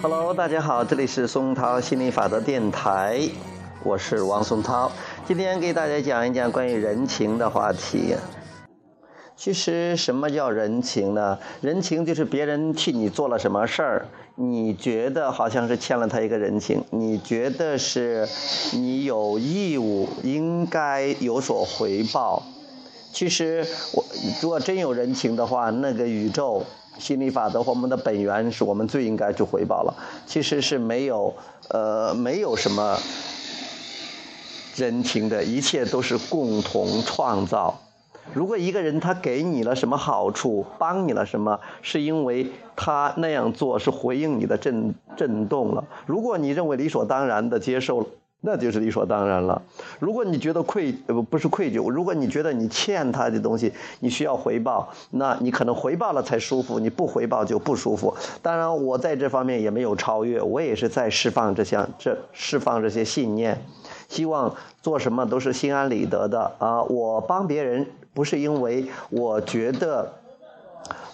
Hello，大家好，这里是松涛心理法则电台，我是王松涛，今天给大家讲一讲关于人情的话题。其实什么叫人情呢？人情就是别人替你做了什么事儿，你觉得好像是欠了他一个人情，你觉得是你有义务应该有所回报。其实我如果真有人情的话，那个宇宙。心理法则和我们的本源是我们最应该去回报了。其实是没有，呃，没有什么人情的，一切都是共同创造。如果一个人他给你了什么好处，帮你了什么，是因为他那样做是回应你的震震动了。如果你认为理所当然的接受了。那就是理所当然了。如果你觉得愧呃不是愧疚，如果你觉得你欠他的东西，你需要回报，那你可能回报了才舒服，你不回报就不舒服。当然，我在这方面也没有超越，我也是在释放这项这释放这些信念，希望做什么都是心安理得的啊。我帮别人不是因为我觉得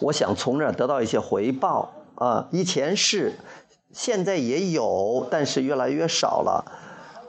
我想从那儿得到一些回报啊，以前是，现在也有，但是越来越少了。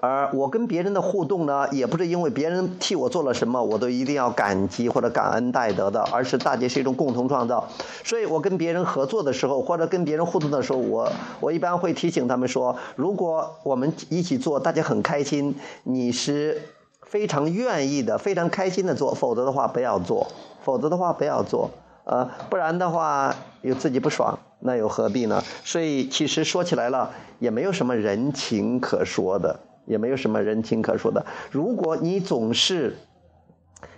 而我跟别人的互动呢，也不是因为别人替我做了什么，我都一定要感激或者感恩戴德的，而是大家是一种共同创造。所以我跟别人合作的时候，或者跟别人互动的时候，我我一般会提醒他们说：如果我们一起做，大家很开心，你是非常愿意的、非常开心的做；否则的话，不要做；否则的话，不要做。呃，不然的话，又自己不爽，那又何必呢？所以其实说起来了，也没有什么人情可说的。也没有什么人情可说的。如果你总是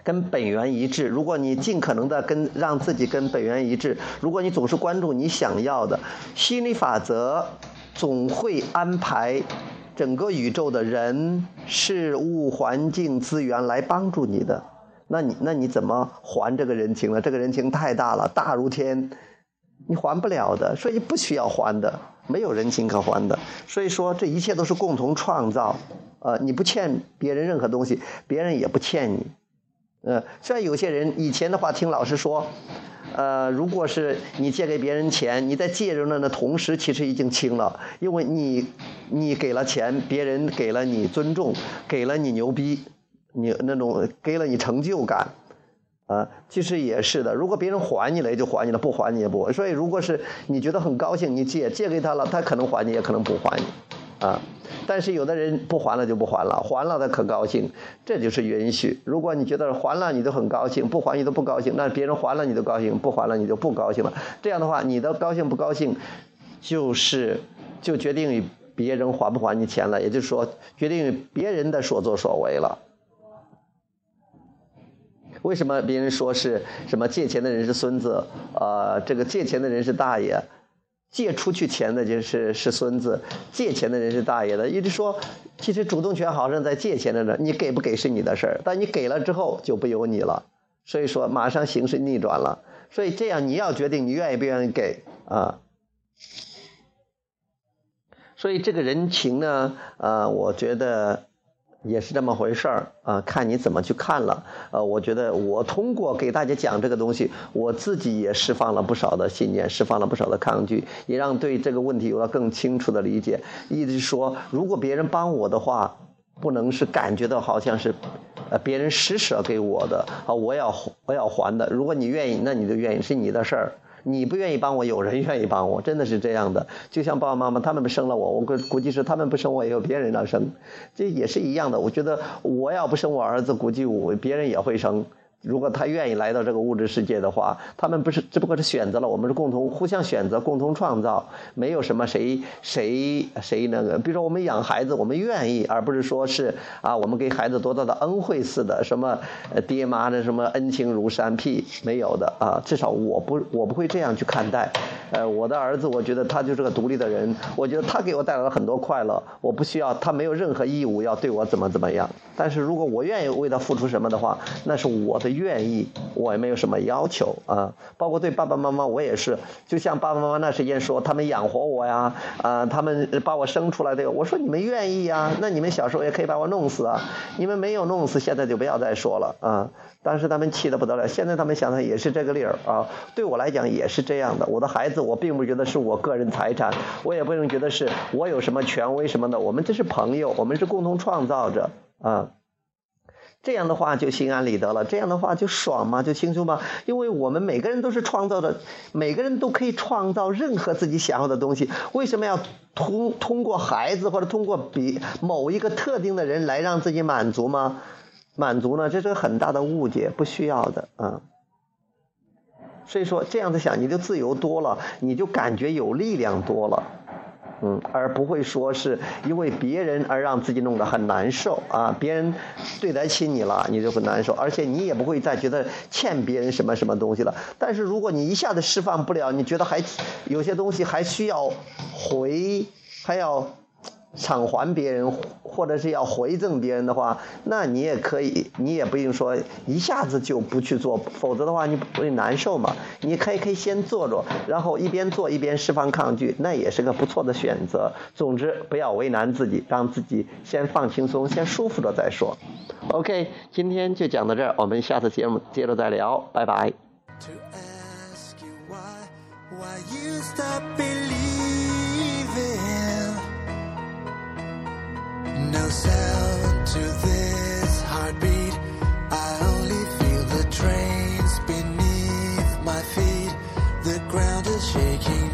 跟本源一致，如果你尽可能的跟让自己跟本源一致，如果你总是关注你想要的，心理法则总会安排整个宇宙的人事物环境资源来帮助你的。那你那你怎么还这个人情呢？这个人情太大了，大如天，你还不了的，所以不需要还的。没有人情可还的，所以说这一切都是共同创造，呃，你不欠别人任何东西，别人也不欠你，呃，虽然有些人以前的话听老师说，呃，如果是你借给别人钱，你在借着的同时，其实已经清了，因为你你给了钱，别人给了你尊重，给了你牛逼，你那种给了你成就感。啊，其实也是的。如果别人还你了，也就还你了；不还你也不。所以，如果是你觉得很高兴，你借借给他了，他可能还你，也可能不还你。啊，但是有的人不还了就不还了，还了他可高兴，这就是允许。如果你觉得还了你都很高兴，不还你都不高兴，那别人还了你都高兴，不还了你就不高兴了。这样的话，你的高兴不高兴，就是就决定于别人还不还你钱了，也就是说，决定于别人的所作所为了。为什么别人说是什么借钱的人是孙子，呃，这个借钱的人是大爷，借出去钱的就是是孙子，借钱的人是大爷的，一直说，其实主动权好像在借钱的人，你给不给是你的事儿，但你给了之后就不由你了，所以说马上形势逆转了，所以这样你要决定你愿意不愿意给啊，所以这个人情呢，呃，我觉得。也是这么回事儿啊，看你怎么去看了。呃，我觉得我通过给大家讲这个东西，我自己也释放了不少的信念，释放了不少的抗拒，也让对这个问题有了更清楚的理解。意思是说，如果别人帮我的话，不能是感觉到好像是，呃，别人施舍给我的啊，我要我要还的。如果你愿意，那你就愿意，是你的事儿。你不愿意帮我，有人愿意帮我，真的是这样的。就像爸爸妈妈，他们不生了我，我估估计是他们不生我，也有别人来生，这也是一样的。我觉得我要不生我儿子，估计我别人也会生。如果他愿意来到这个物质世界的话，他们不是只不过是选择了，我们是共同互相选择，共同创造，没有什么谁谁谁那个。比如说我们养孩子，我们愿意，而不是说是啊，我们给孩子多大的恩惠似的，什么爹妈的什么恩情如山，屁没有的啊。至少我不我不会这样去看待。呃，我的儿子，我觉得他就是个独立的人，我觉得他给我带来了很多快乐，我不需要，他没有任何义务要对我怎么怎么样。但是如果我愿意为他付出什么的话，那是我的。愿意，我也没有什么要求啊。包括对爸爸妈妈，我也是，就像爸爸妈妈那时间说，他们养活我呀，啊，他们把我生出来的，我说你们愿意呀，那你们小时候也可以把我弄死啊，你们没有弄死，现在就不要再说了啊。当时他们气得不得了，现在他们想的也是这个理儿啊。对我来讲也是这样的，我的孩子我并不觉得是我个人财产，我也不用觉得是我有什么权威什么的，我们这是朋友，我们是共同创造者啊。这样的话就心安理得了，这样的话就爽嘛，就轻松嘛。因为我们每个人都是创造的，每个人都可以创造任何自己想要的东西。为什么要通通过孩子或者通过比某一个特定的人来让自己满足吗？满足呢？这是个很大的误解，不需要的啊。所以说这样子想，你就自由多了，你就感觉有力量多了。嗯，而不会说是因为别人而让自己弄得很难受啊！别人对得起你了，你就很难受，而且你也不会再觉得欠别人什么什么东西了。但是如果你一下子释放不了，你觉得还有些东西还需要回，还要。偿还别人，或者是要回赠别人的话，那你也可以，你也不用说一下子就不去做，否则的话你不会难受嘛。你可以可以先做着，然后一边做一边释放抗拒，那也是个不错的选择。总之不要为难自己，让自己先放轻松，先舒服了再说。OK，今天就讲到这儿，我们下次节目接着再聊，拜拜。No sound to this heartbeat. I only feel the trains beneath my feet. The ground is shaking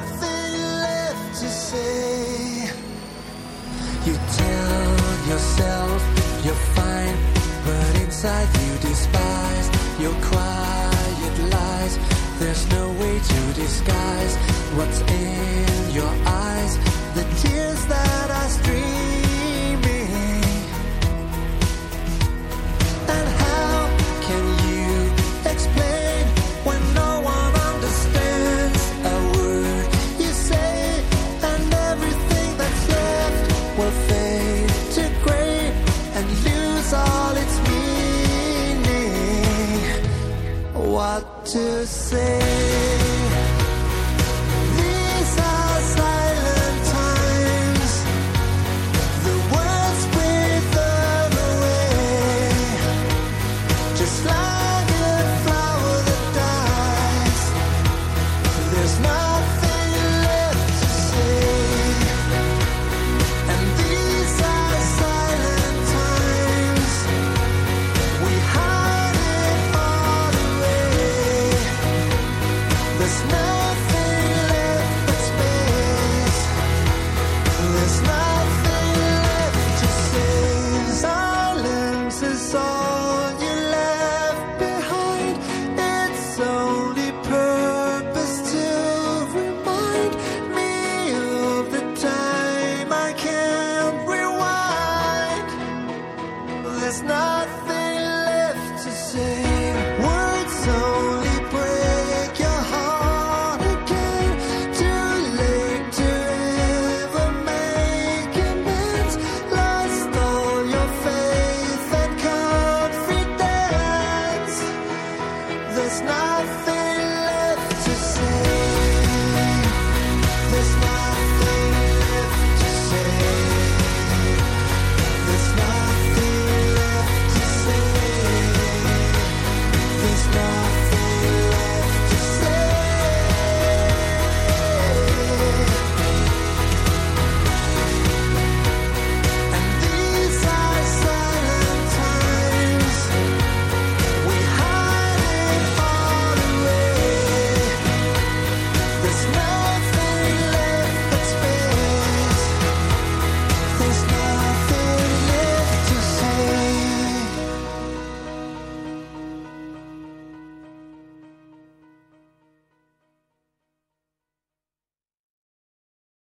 nothing left to say. You tell yourself you're fine, but inside you despise your quiet lies. There's no way to disguise what's in your eyes, the tears that are all its meaning? What to say?